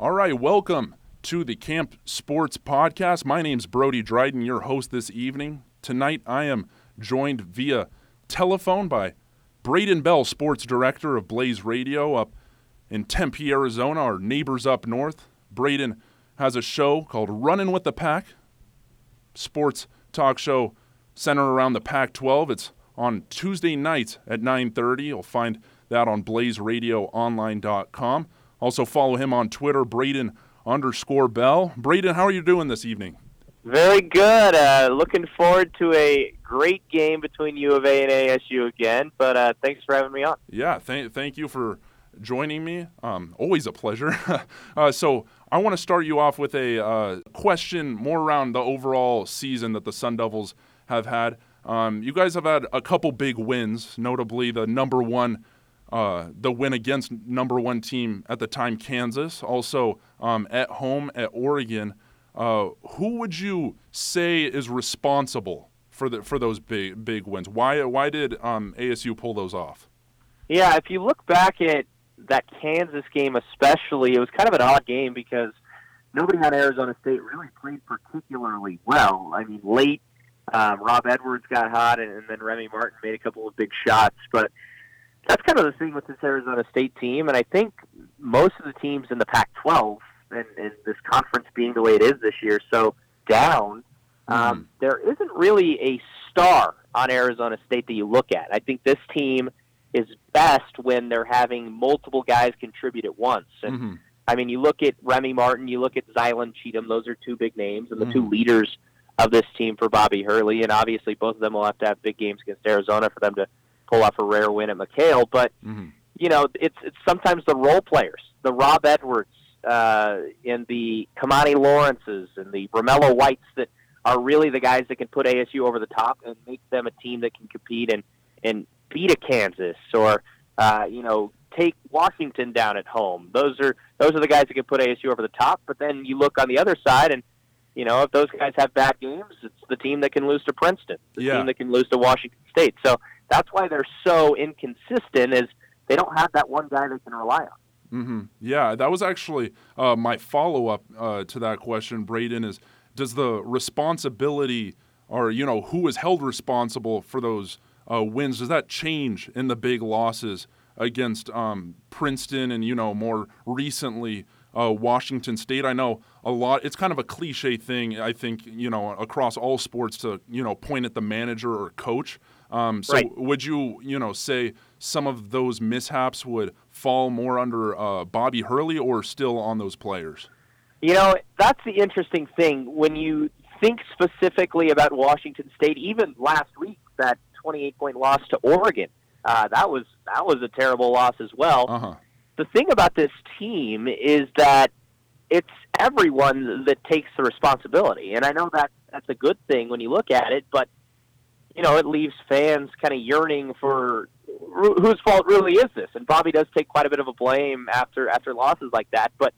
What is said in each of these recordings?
All right, welcome to the Camp Sports Podcast. My name's Brody Dryden, your host this evening. Tonight, I am joined via telephone by Braden Bell, Sports Director of Blaze Radio up in Tempe, Arizona, our neighbors up north. Braden has a show called Running with the Pack, sports talk show centered around the Pac-12. It's on Tuesday nights at 9:30. You'll find that on BlazeRadioOnline.com. Also follow him on Twitter, Braden underscore Bell. Braden, how are you doing this evening? Very good. Uh, looking forward to a great game between U of A and ASU again. But uh, thanks for having me on. Yeah, thank thank you for joining me. Um, always a pleasure. uh, so I want to start you off with a uh, question more around the overall season that the Sun Devils have had. Um, you guys have had a couple big wins, notably the number one uh, the win against number one team at the time, Kansas. Also um, at home at Oregon. Uh, who would you say is responsible for the for those big big wins? Why why did um, ASU pull those off? Yeah, if you look back at that Kansas game, especially, it was kind of an odd game because nobody on Arizona State really played particularly well. I mean, late um, Rob Edwards got hot, and, and then Remy Martin made a couple of big shots, but that's kind of the thing with this Arizona State team, and I think most of the teams in the Pac-12 and, and this conference being the way it is this year, so down, um, mm-hmm. there isn't really a star on Arizona State that you look at. I think this team is best when they're having multiple guys contribute at once. And mm-hmm. I mean, you look at Remy Martin, you look at Zylan Cheatham; those are two big names, and the mm-hmm. two leaders of this team for Bobby Hurley. And obviously, both of them will have to have big games against Arizona for them to pull off a rare win at McKale. But mm-hmm. you know, it's it's sometimes the role players, the Rob Edwards uh, and the Kimani Lawrences and the Romello Whites that are really the guys that can put ASU over the top and make them a team that can compete and and beat a Kansas or uh, you know take Washington down at home. Those are those are the guys that can put ASU over the top. But then you look on the other side and you know, if those guys have bad games, it's the team that can lose to Princeton, the yeah. team that can lose to Washington State. So that's why they're so inconsistent. Is they don't have that one guy they can rely on. Mm-hmm. Yeah, that was actually uh, my follow up uh, to that question, Braden. Is does the responsibility, or you know, who is held responsible for those uh, wins? Does that change in the big losses against um, Princeton and you know more recently uh, Washington State. I know a lot. It's kind of a cliche thing, I think, you know, across all sports to you know point at the manager or coach. Um, so right. would you you know say some of those mishaps would fall more under uh, Bobby Hurley or still on those players? You know, that's the interesting thing when you think specifically about Washington State. Even last week, that 28 point loss to Oregon, uh, that was that was a terrible loss as well. Uh-huh the thing about this team is that it's everyone that takes the responsibility, and I know that that's a good thing when you look at it, but you know it leaves fans kind of yearning for whose fault really is this? And Bobby does take quite a bit of a blame after after losses like that, but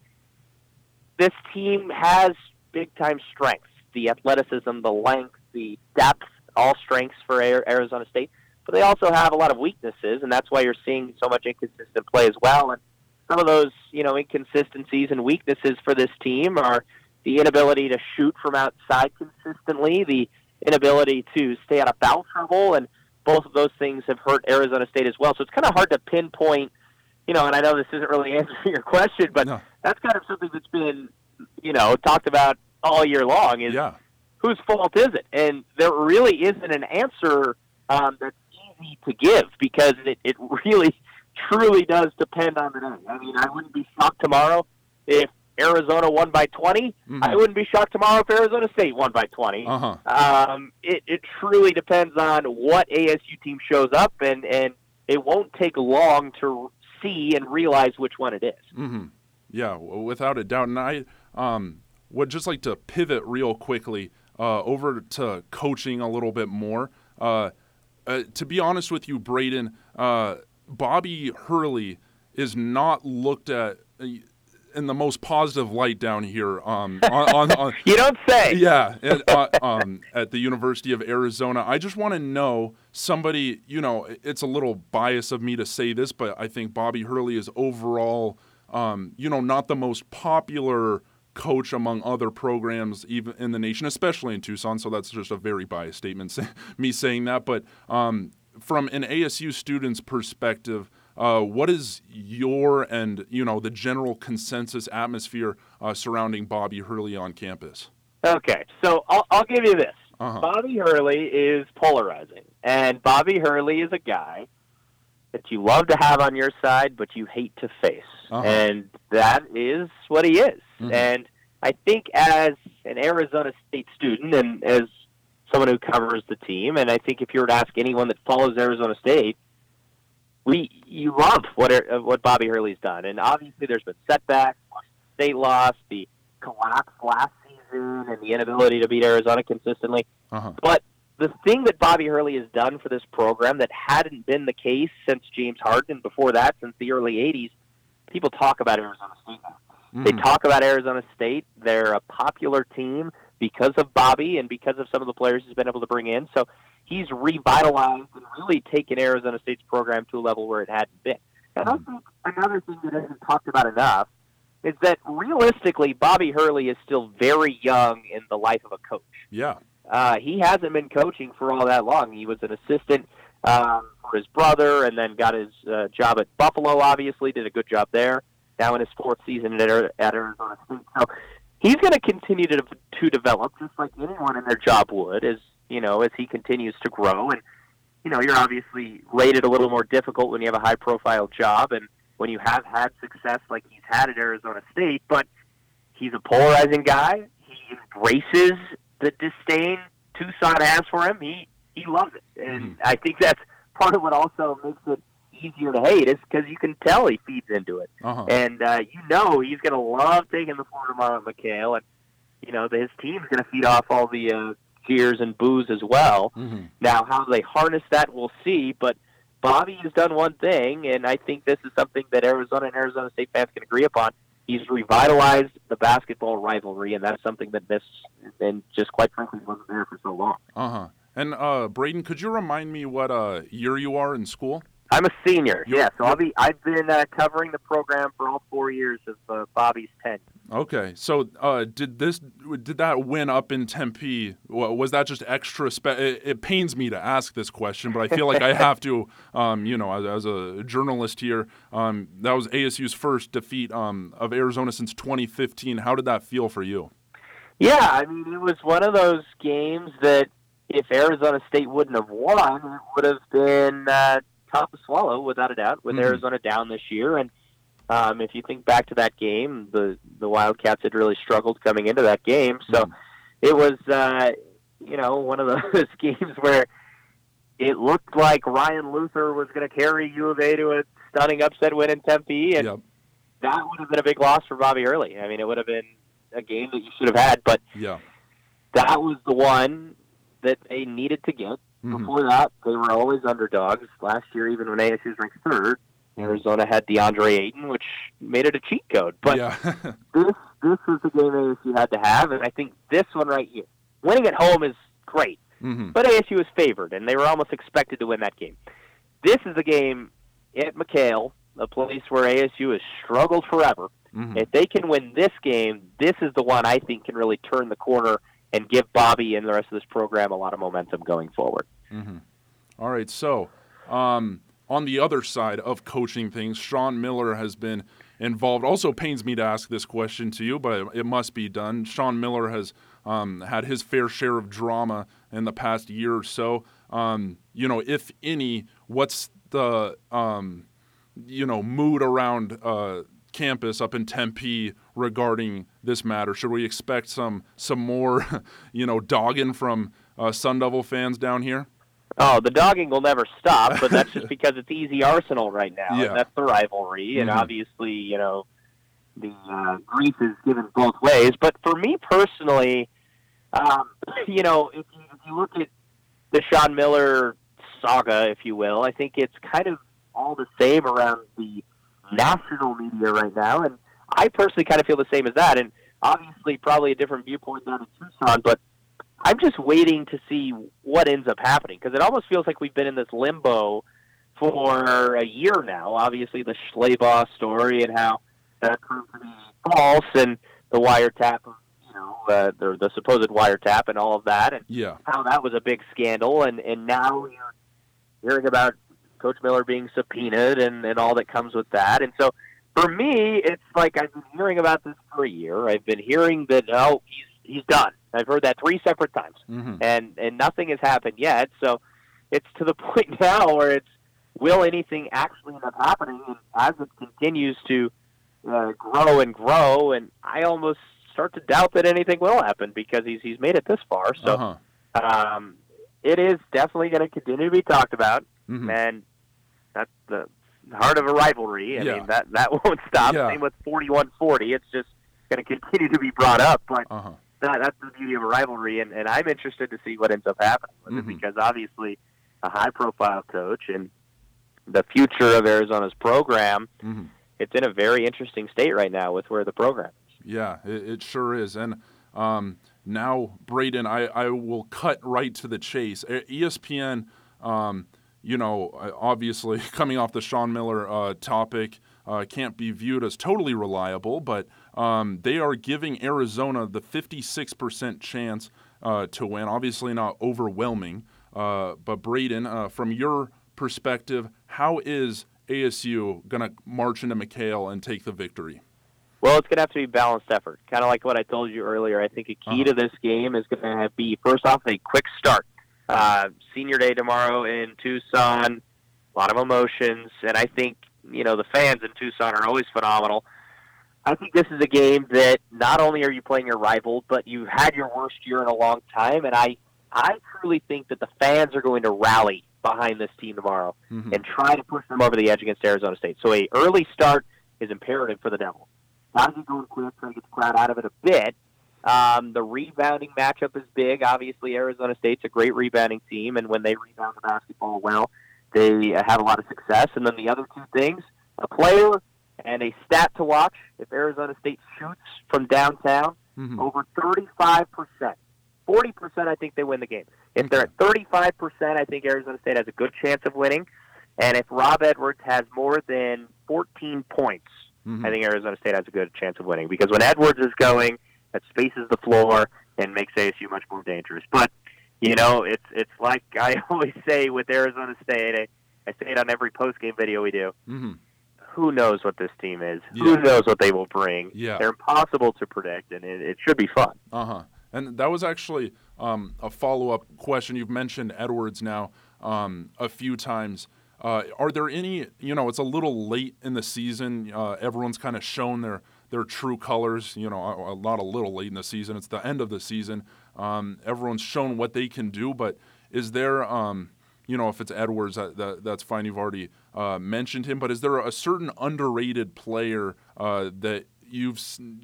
this team has big time strengths: the athleticism, the length, the depth, all strengths for Arizona State. But they also have a lot of weaknesses, and that's why you're seeing so much inconsistent play as well. And some of those, you know, inconsistencies and weaknesses for this team are the inability to shoot from outside consistently, the inability to stay out of foul trouble, and both of those things have hurt Arizona State as well. So it's kind of hard to pinpoint, you know, and I know this isn't really answering your question, but no. that's kind of something that's been, you know, talked about all year long is yeah. whose fault is it? And there really isn't an answer um, that's easy to give because it, it really truly does depend on the day. I mean, I wouldn't be shocked tomorrow if Arizona won by 20. Mm-hmm. I wouldn't be shocked tomorrow if Arizona State won by 20. Uh-huh. Um, it, it truly depends on what ASU team shows up, and, and it won't take long to see and realize which one it is. Mm-hmm. Yeah, without a doubt. And I um, would just like to pivot real quickly uh, over to coaching a little bit more. Uh, uh, to be honest with you, Braden, uh, Bobby Hurley is not looked at uh, in the most positive light down here. Um, on, on, on you don't say. Yeah, at, uh, um, at the University of Arizona. I just want to know somebody. You know, it's a little bias of me to say this, but I think Bobby Hurley is overall um, you know, not the most popular coach among other programs even in the nation, especially in Tucson. So that's just a very biased statement, me saying that. But um, from an ASU student's perspective, uh, what is your and you know the general consensus atmosphere uh, surrounding Bobby Hurley on campus? Okay, so I'll, I'll give you this. Uh-huh. Bobby Hurley is polarizing, and Bobby Hurley is a guy that you love to have on your side, but you hate to face, Uh-huh. and that is what he is. Mhm. And I think as an Arizona State student and as someone who covers the team, and I think if you were to ask anyone that follows Arizona State, we you love what uh, what Bobby Hurley's done, and obviously there's been setbacks. State lost the collapse last season, and the inability to beat Arizona consistently. Uh-huh. But the thing that Bobby Hurley has done for this program that hadn't been the case since James Harden, before that, since the early '80s, people talk about Arizona State now. They talk about Arizona State. They're a popular team because of Bobby and because of some of the players he's been able to bring in. So he's revitalized and really taken Arizona State's program to a level where it hadn't been. And I think another thing that isn't talked about enough is that realistically, Bobby Hurley is still very young in the life of a coach. Yeah. Uh, he hasn't been coaching for all that long. He was an assistant um, for his brother, and then got his uh, job at Buffalo. Obviously, did a good job there. Now in his fourth season at, at Arizona State, so he's going to continue to to develop just like anyone in their job would, as you know, as he continues to grow. And you know, you're obviously rated a little more difficult when you have a high profile job, and when you have had success like he's had at Arizona State. But he's a polarizing guy. He embraces the disdain Tucson has for him. He he loves it, and mm-hmm. I think that's part of what also makes it easier to hate is because you can tell he feeds into it, Uh-huh. and uh, you know he's going to love taking the floor tomorrow at McKale, and you know his team's going to feed off all the uh, cheers and boos as well. Mhm. Now, how they harness that, we'll see. But Bobby has done one thing, and I think this is something that Arizona and Arizona State fans can agree upon. He's revitalized the basketball rivalry, and that's something that this and just quite frankly wasn't there for so long. Uh-huh. And uh Braden, could you remind me what uh year you are in school? I'm a senior, You're- yeah. So I'll be. I've been uh, covering the program for all four years of uh, Bobby's tenure. Okay, so uh, did this did that win up in Tempe? wa- Was that just extra? Spe- it, it pains me to ask this question, but I feel like I have to. Um, you know, as, as a journalist here, um, that was ASU's first defeat um, of Arizona since 2015. How did that feel for you? Yeah, I mean, it was one of those games that if Arizona State wouldn't have won, it would have been uh, tough to swallow, without a doubt, with Mhm. Arizona down this year. And um, if you think back to that game, the the Wildcats had really struggled coming into that game. So Mhm. it was, uh, you know, one of those games where it looked like Ryan Luther was going to carry U of A to a stunning upset win in Tempe, and Yep. that would have been a big loss for Bobby Hurley. I mean, it would have been a game that you should have had, but Yeah. that was the one that they needed to get. Mhm. Before that, they were always underdogs. Last year, even when ASU was ranked third, Arizona had DeAndre Ayton, which made it a cheat code. But yeah. this this was the game ASU had to have, and I think this one right here, winning at home is great, hmm but ASU was favored, and they were almost expected to win that game. This is a game at McKale, a place where ASU has struggled forever. hmm If they can win this game, this is the one I think can really turn the corner and give Bobby and the rest of this program a lot of momentum going forward. Hmm All right. So, um, on the other side of coaching things, Sean Miller has been involved. Also, pains me to ask this question to you, but it, it must be done. Sean Miller has um, had his fair share of drama in the past year or so. Um, you know, if any, what's the um, you know mood around uh, campus up in Tempe regarding this matter? Should we expect some some more you know dogging from uh, Sun Devil fans down here? Oh, the dogging will never stop, but that's just because it's easy Arsenal right now. Yeah. And that's the rivalry, and Mhm. obviously, you know, the uh, grief is given both ways. But for me personally, um, you know, if you, if you look at the Sean Miller saga, if you will, I think it's kind of all the same around the national media right now, and I personally kind of feel the same as that. And obviously, probably a different viewpoint down in Tucson, but I'm just waiting to see what ends up happening because it almost feels like we've been in this limbo for a year now. Obviously, the Schlabach story and how that proved to be false, and the wiretap, you know, uh, the, the supposed wiretap and all of that, and Yeah. how that was a big scandal, and and now you're hearing about Coach Miller being subpoenaed and and all that comes with that, and so for me, it's like I've been hearing about this for a year. I've been hearing that oh he's he's done. I've heard that three separate times, hmm and and nothing has happened yet. So it's to the point now where it's will anything actually end up happening? And as it continues to uh, grow and grow, and I almost start to doubt that anything will happen because he's he's made it this far. So uh-huh. um, it is definitely going to continue to be talked about, Mhm. and that's the heart of a rivalry. I Yeah. mean that that won't stop. Yeah. Same with forty-one forty. It's just going to continue to be brought up, but Uh-huh. That, that's the beauty of a rivalry, and, and I'm interested to see what ends up happening with Mhm. it because obviously a high-profile coach and the future of Arizona's program, Mhm. it's in a very interesting state right now with where the program. is. Yeah, it, it sure is. And um, now, Braden, I, I will cut right to the chase. ESPN, um, you know, obviously coming off the Sean Miller uh, topic, uh, can't be viewed as totally reliable, but um, they are giving Arizona the 56% chance uh, to win. Obviously, not overwhelming. Uh, but, Braden, uh, from your perspective, how is ASU going to march into McKale and take the victory? Well, it's going to have to be balanced effort, kind of like what I told you earlier. I think a key Uh-huh. to this game is going to be first off a quick start. Uh, senior day tomorrow in Tucson, a lot of emotions, and I think you know the fans in Tucson are always phenomenal. I think this is a game that not only are you playing your rival, but you've had your worst year in a long time, and I I truly think that the fans are going to rally behind this team tomorrow Mhm. and try to push them over the edge against Arizona State. So a early start is imperative for the Devils. How do you go quick, try to get the crowd out of it a bit? Um, the rebounding matchup is big. Obviously, Arizona State's a great rebounding team, and when they rebound the basketball well, they have a lot of success. And then the other two things, a player and a stat to watch. If Arizona State shoots from downtown, Mhm. over 35%. 40%, I think they win the game. If they're at 35%, I think Arizona State has a good chance of winning. And if Rob Edwards has more than 14 points, Mhm. I think Arizona State has a good chance of winning. Because when Edwards is going, that spaces the floor and makes ASU much more dangerous. But, you know, it's it's like I always say with Arizona State, I, I say it on every post-game video we do. Mhm. Who knows what this team is? Yeah. Who knows what they will bring? Yeah. They're impossible to predict, and it, it should be fun. Uh huh. And that was actually um, a follow up question. You've mentioned Edwards now um, a few times. Uh, are there any? You know, it's a little late in the season. Uh, everyone's kind of shown their their true colors. You know, a, a lot a little late in the season. It's the end of the season. Um, everyone's shown what they can do. But is there? You know, if it's Edwards, that, that, that's fine. You've already uh, mentioned him. But is there a certain underrated player uh, that you've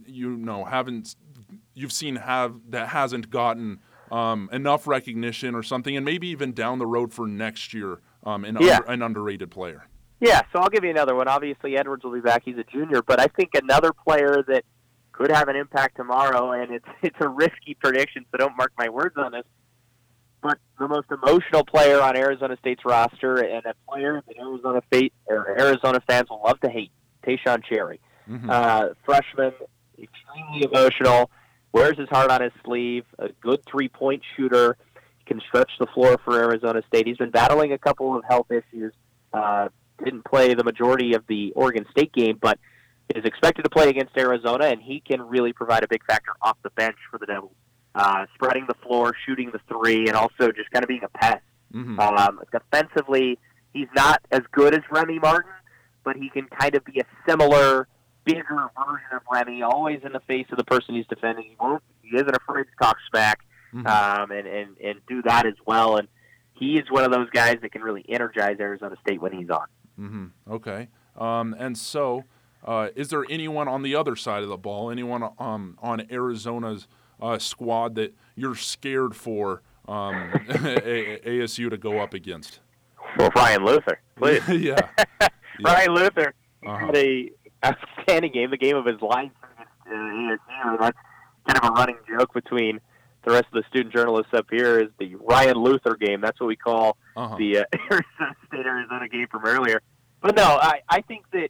you know haven't you've seen have that hasn't gotten um, enough recognition or something, and maybe even down the road for next year, um, an, Yeah. under, an underrated player. Yeah, so I'll give you another one. Obviously, Edwards will be back; he's a junior, but I think another player that could have an impact tomorrow, and it's it's a risky prediction, so don't mark my words on this. But the most emotional player on Arizona State's roster, and a player that Arizona State or Arizona fans will love to hate, Taeshon Cherry. Mhm. uh, freshman, extremely emotional, wears his heart on his sleeve, a good three point shooter, can stretch the floor for Arizona State. He's been battling a couple of health issues. Uh, didn't play the majority of the Oregon State game, but is expected to play against Arizona, and he can really provide a big factor off the bench for the Devils. Uh, spreading the floor, shooting the three, and also just kind of being a pest. Mhm. Um, defensively, he's not as good as Remy Martin, but he can kind of be a similar, bigger version of Remy, always in the face of the person he's defending. He won't. He isn't afraid to talk smack Mhm. um, and, and and do that as well. And he is one of those guys that can really energize Arizona State when he's on. hmm Okay. Um, and so, uh, is there anyone on the other side of the ball, anyone um, on Arizona's uh, squad that you're scared for um, ASU to go up against? Well, Ryan Luther, please. yeah. Ryan Luther Uh-huh. had a outstanding game, the game of his life against uh, ASU. That's kind of a running joke between the rest of the student journalists up here. Is the Ryan Luther game? That's what we call Uh-huh. the uh, Arizona State Arizona game from earlier. But no, I I think that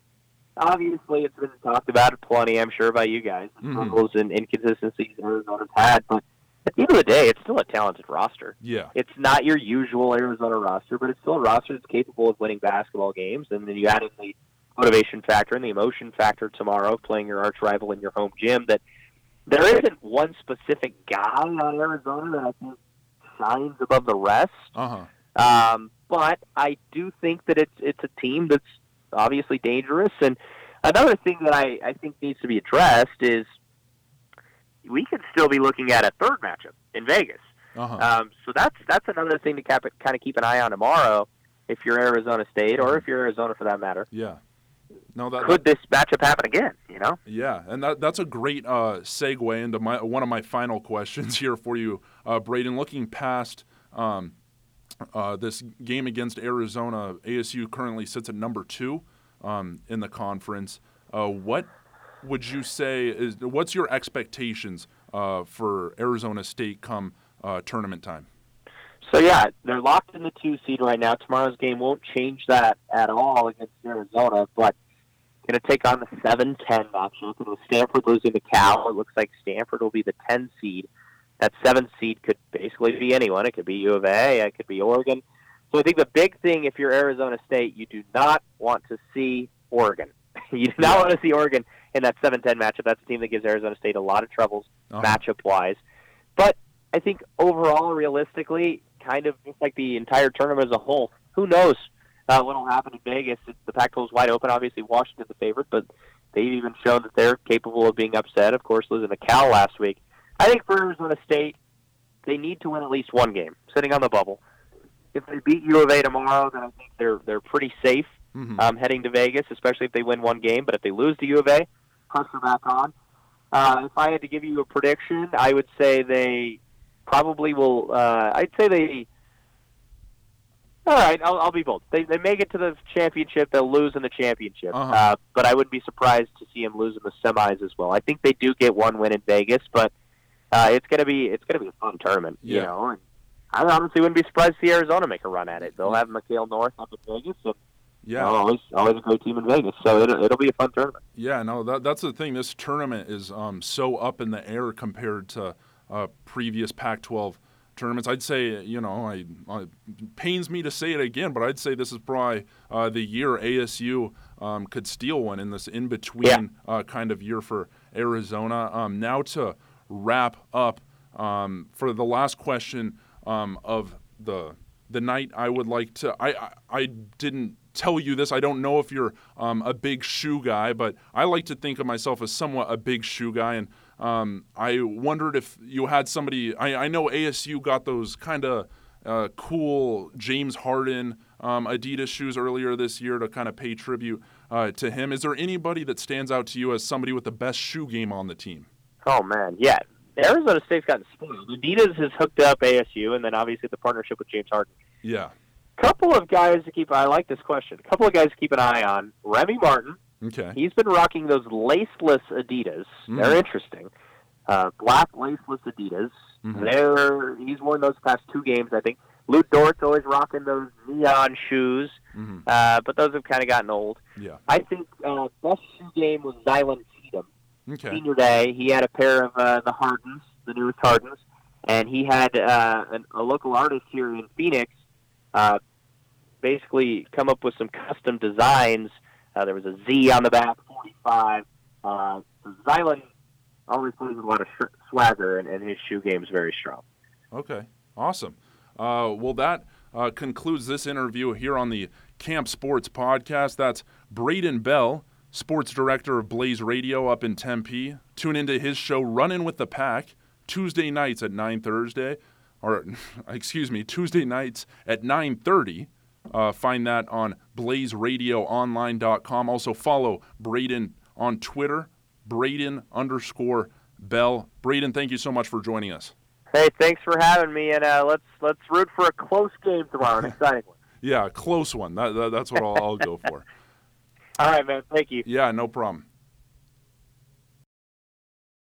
obviously it's been talked about plenty, I'm sure, by you guys. The Mhm. struggles and inconsistencies Arizona's had, but at the end of the day, it's still a talented roster. Yeah. It's not your usual Arizona roster, but it's still a roster that's capable of winning basketball games. And then you add in the motivation factor and the emotion factor tomorrow, playing your arch rival in your home gym. That there isn't one specific guy on Arizona that I think shines above the rest. Uh huh. Um, but I do think that it's it's a team that's obviously dangerous. And another thing that I, I think needs to be addressed is we could still be looking at a third matchup in Vegas. Uh huh. Um, so that's that's another thing to cap, kind of keep an eye on tomorrow. If you're Arizona State, or if you're Arizona for that matter, yeah. No, that, could this matchup happen again? You know, Yeah, and that, that's a great uh, segue into my one of my final questions here for you, uh, Braden. Looking past um, uh, this game against Arizona, ASU currently sits at number two um, in the conference. Uh, what would you say is what's your expectations uh, for Arizona State come uh, tournament time? So yeah, they're locked in the two seed right now. Tomorrow's game won't change that at all against Arizona, but going to take on the 7-10 matchup. And with Stanford losing to Cal, it looks like Stanford will be the 10 seed. That seventh seed could basically be anyone. It could be U of A. It could be Oregon. So I think the big thing, if you're Arizona State, you do not want to see Oregon. you do not want to see Oregon in that 7-10 matchup. That's a team that gives Arizona State a lot of troubles Uh-huh. matchup-wise. But I think overall, realistically, kind of just like the entire tournament as a whole, who knows uh, what will happen in Vegas? The Pac-12 is wide open. Obviously, Washington's the favorite, but they've even shown that they're capable of being upset. Of course, losing to Cal last week. I think for Arizona State, they need to win at least one game, sitting on the bubble. If they beat U of A tomorrow, then I think they're they're pretty safe Mhm. um, heading to Vegas, especially if they win one game. But if they lose to U of A, pressure back on. Uh, if I had to give you a prediction, I would say they probably will. Uh, I'd say they. All right, I'll, I'll be bold. They, they make it to the championship. They'll lose in the championship, Uh-huh. uh, but I wouldn't be surprised to see them lose in the semis as well. I think they do get one win in Vegas, but uh, it's gonna be it's gonna be a fun tournament, you know. And I honestly wouldn't be surprised to see Arizona make a run at it. They'll have McKale North up in Vegas, and Yeah. Always always a great team in Vegas. So it'll, it'll be a fun tournament. Yeah, no, that, that's the thing. This tournament is um, so up in the air compared to uh, previous Pac-12 tournaments. I'd say, you know, I, I it pains me to say it again, but I'd say this is probably uh, the year ASU um, could steal one in this in-between Yeah. uh, kind of year for Arizona. Um, now to wrap up um, for the last question um, of the the night, I would like to. I I, I didn't tell you this. I don't know if you're um, a big shoe guy, but I like to think of myself as somewhat a big shoe guy. And um, I wondered if you had somebody. I, I know ASU got those kind of uh, cool James Harden um, Adidas shoes earlier this year to kind of pay tribute uh, to him. Is there anybody that stands out to you as somebody with the best shoe game on the team? Oh man, yeah. Arizona State's gotten spoiled. Adidas has hooked up ASU, and then obviously the partnership with James Harden. Yeah. Couple of guys to keep. I like this question. A couple of guys to keep an eye on. Remy Martin. Okay. He's been rocking those laceless Adidas. Mm. They're interesting. Uh, black laceless Adidas. Mhm. They're he's worn those past two games, I think. Lu Dort's always rocking those neon shoes, hmm uh, but those have kind of gotten old. Yeah. I think uh, best shoe game was Cheatham. Okay. Senior day, he had a pair of uh, the Hardens, the newest Hardens, and he had uh, an, a local artist here in Phoenix uh, basically come up with some custom designs. Uh, there was a Z on the back, 45. Uh, Zylan always plays with a lot of sh- swagger, and, and his shoe game is very strong. Okay, awesome. Uh, well, that uh, concludes this interview here on the Camp Sports Podcast. That's Braden Bell, sports director of Blaze Radio up in Tempe. Tune into his show Running with the Pack Tuesday nights at 9 Thursday, or excuse me, Tuesday nights at 9:30. Uh, find that on blazeradioonline.com. Also follow Braden on Twitter, Braden underscore Bell. Braden, thank you so much for joining us. Hey, thanks for having me, and uh, let's let's root for a close game tomorrow, an exciting one. Yeah, close one. That, that, that's what I'll, I'll go for. All right, man. Thank you. Yeah, no problem.